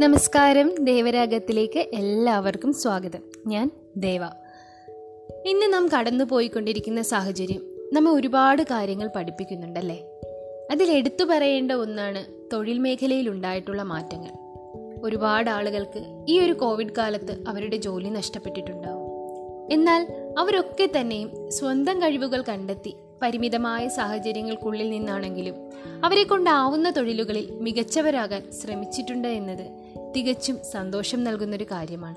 നമസ്കാരം. ദേവരാഗത്തിലേക്ക് എല്ലാവർക്കും സ്വാഗതം. ഞാൻ ദേവ. ഇന്ന് നാം കടന്നു പോയിക്കൊണ്ടിരിക്കുന്ന സാഹചര്യം നമ്മെ ഒരുപാട് കാര്യങ്ങൾ പഠിപ്പിക്കുന്നുണ്ടല്ലേ? അതിൽ എടുത്തു പറയേണ്ട ഒന്നാണ് തൊഴിൽ മേഖലയിൽ ഉണ്ടായിട്ടുള്ള മാറ്റങ്ങൾ. ഒരുപാട് ആളുകൾക്ക് ഈ ഒരു കോവിഡ് കാലത്ത് അവരുടെ ജോലി നഷ്ടപ്പെട്ടിട്ടുണ്ടാവും. എന്നാൽ അവരൊക്കെ തന്നെയും സ്വന്തം കഴിവുകൾ കണ്ടെത്തി പരിമിതമായ സാഹചര്യങ്ങൾക്കുള്ളിൽ നിന്നാണെങ്കിലും അവരെ കൊണ്ടാവുന്ന തൊഴിലുകളിൽ മികച്ചവരാകാൻ ശ്രമിച്ചിട്ടുണ്ട് എന്നത് തികച്ചും സന്തോഷം നൽകുന്നൊരു കാര്യമാണ്.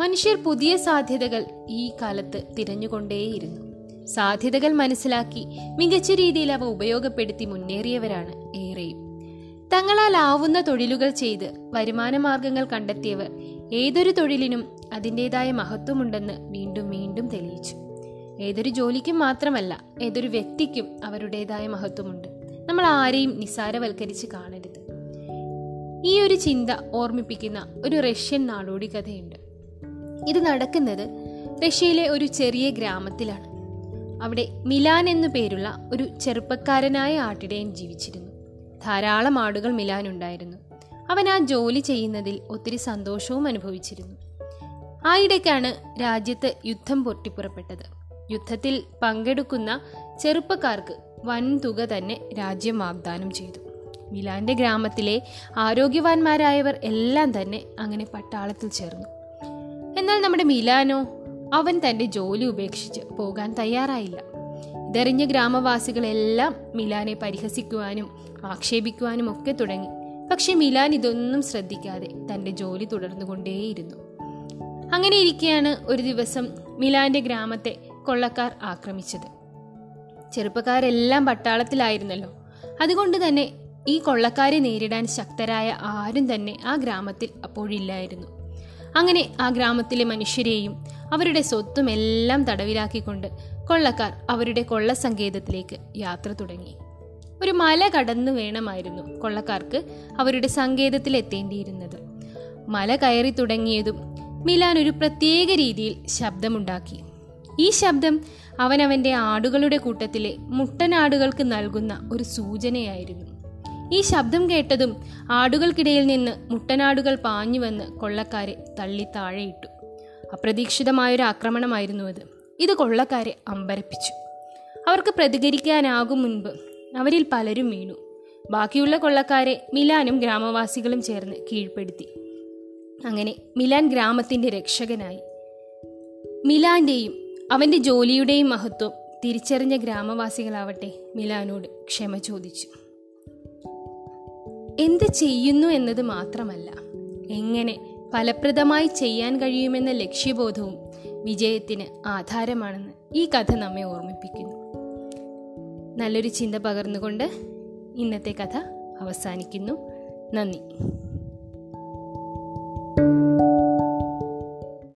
മനുഷ്യർ പുതിയ സാധ്യതകൾ ഈ കാലത്ത് തിരഞ്ഞുകൊണ്ടേയിരുന്നു. സാധ്യതകൾ മനസ്സിലാക്കി മികച്ച രീതിയിൽ അവ ഉപയോഗപ്പെടുത്തി മുന്നേറിയവരാണ് ഏറെയും. തങ്ങളാൽ ആവുന്ന തൊഴിലുകൾ ചെയ്ത് വരുമാന മാർഗങ്ങൾ കണ്ടെത്തിയവർ ഏതൊരു തൊഴിലിനും അതിന്റെതായ മഹത്വമുണ്ടെന്ന് വീണ്ടും വീണ്ടും തെളിയിച്ചു. ഏതൊരു ജോലിക്കും മാത്രമല്ല ഏതൊരു വ്യക്തിക്കും അവരുടേതായ മഹത്വമുണ്ട്. നമ്മൾ ആരെയും നിസാരവൽക്കരിച്ച് കാണരുത്. ഈ ഒരു ചിന്ത ഓർമ്മിപ്പിക്കുന്ന ഒരു റഷ്യൻ നാടോടി കഥയുണ്ട്. ഇത് നടക്കുന്നത് റഷ്യയിലെ ഒരു ചെറിയ ഗ്രാമത്തിലാണ്. അവിടെ മിലാൻ എന്നു പേരുള്ള ഒരു ചെറുപ്പക്കാരനായ ആട്ടിടയൻ ജീവിച്ചിരുന്നു. ധാരാളം ആടുകൾ മിലാൻ ഉണ്ടായിരുന്നു. അവൻ ആ ജോലി ചെയ്യുന്നതിൽ ഒത്തിരി സന്തോഷവും അനുഭവിച്ചിരുന്നു. ആയിടയ്ക്കാണ് രാജ്യത്ത് യുദ്ധം പൊട്ടിപ്പുറപ്പെട്ടത്. യുദ്ധത്തിൽ പങ്കെടുക്കുന്ന ചെറുപ്പക്കാർക്ക് വൻതുക തന്നെ രാജ്യം വാഗ്ദാനം ചെയ്തു. മിലാന്റെ ഗ്രാമത്തിലെ ആരോഗ്യവാന്മാരായവർ എല്ലാം തന്നെ അങ്ങനെ പട്ടാളത്തിൽ ചേർന്നു. എന്നാൽ നമ്മുടെ മിലാനോ അവൻ തന്റെ ജോലി ഉപേക്ഷിച്ച് പോകാൻ തയ്യാറായില്ല. ഇതറിഞ്ഞ ഗ്രാമവാസികളെല്ലാം മിലാനെ പരിഹസിക്കുവാനും ആക്ഷേപിക്കുവാനും ഒക്കെ തുടങ്ങി. പക്ഷെ മിലാൻ ഇതൊന്നും ശ്രദ്ധിക്കാതെ തന്റെ ജോലി തുടർന്നുകൊണ്ടേയിരുന്നു. അങ്ങനെ ഇരിക്കെയാണ് ഒരു ദിവസം മിലാന്റെ ഗ്രാമത്തെ കൊള്ളക്കാർ ആക്രമിച്ചത്. ചെറുപ്പക്കാരെല്ലാം പട്ടാളത്തിലായിരുന്നല്ലോ. അതുകൊണ്ട് തന്നെ ഈ കൊള്ളക്കാരെ നേരിടാൻ ശക്തരായ ആരും തന്നെ ആ ഗ്രാമത്തിൽ അപ്പോഴില്ലായിരുന്നു. അങ്ങനെ ആ ഗ്രാമത്തിലെ മനുഷ്യരെയും അവരുടെ സ്വത്തും എല്ലാം തടവിലാക്കിക്കൊണ്ട് കൊള്ളക്കാർ അവരുടെ കൊള്ള സങ്കേതത്തിലേക്ക് യാത്ര തുടങ്ങി. ഒരു മല കടന്നു വേണമായിരുന്നു കൊള്ളക്കാർക്ക് അവരുടെ സങ്കേതത്തിൽ എത്തേണ്ടിയിരുന്നത്. മല കയറി തുടങ്ങിയതും മിലാൻ ഒരു പ്രത്യേക രീതിയിൽ ശബ്ദമുണ്ടാക്കി. ഈ ശബ്ദം അവനവന്റെ ആടുകളുടെ കൂട്ടത്തിലെ മുട്ടനാടുകൾക്ക് നൽകുന്ന ഒരു സൂചനയായിരുന്നു. ഈ ശബ്ദം കേട്ടതും ആടുകൾക്കിടയിൽ നിന്ന് മുട്ടനാടുകൾ പാഞ്ഞു വന്ന് കൊള്ളക്കാരെ തള്ളി താഴെയിട്ടു. അപ്രതീക്ഷിതമായൊരു ആക്രമണമായിരുന്നു അത്. ഇത് കൊള്ളക്കാരെ അമ്പരപ്പിച്ചു. അവർക്ക് പ്രതികരിക്കാനാകും മുൻപ് അവരിൽ പലരും വീണു. ബാക്കിയുള്ള കൊള്ളക്കാരെ മിലാനും ഗ്രാമവാസികളും ചേർന്ന് കീഴ്പ്പെടുത്തി. അങ്ങനെ മിലാൻ ഗ്രാമത്തിന്റെ രക്ഷകനായി. മിലാന്റെയും അവന്റെ ജോലിയുടെയും മഹത്വം തിരിച്ചറിഞ്ഞ ഗ്രാമവാസികളാവട്ടെ മിലാനോട് ക്ഷമ ചോദിച്ചു. എന്ത് ചെയ്യുന്നു എന്നത് മാത്രമല്ല എങ്ങനെ ഫലപ്രദമായി ചെയ്യാൻ കഴിയുമെന്ന ലക്ഷ്യബോധവും വിജയത്തിന് ആധാരമാണെന്ന് ഈ കഥ നമ്മെ ഓർമ്മിപ്പിക്കുന്നു. നല്ലൊരു ചിന്ത പകർന്നുകൊണ്ട് ഇന്നത്തെ കഥ അവസാനിക്കുന്നു. നന്ദി.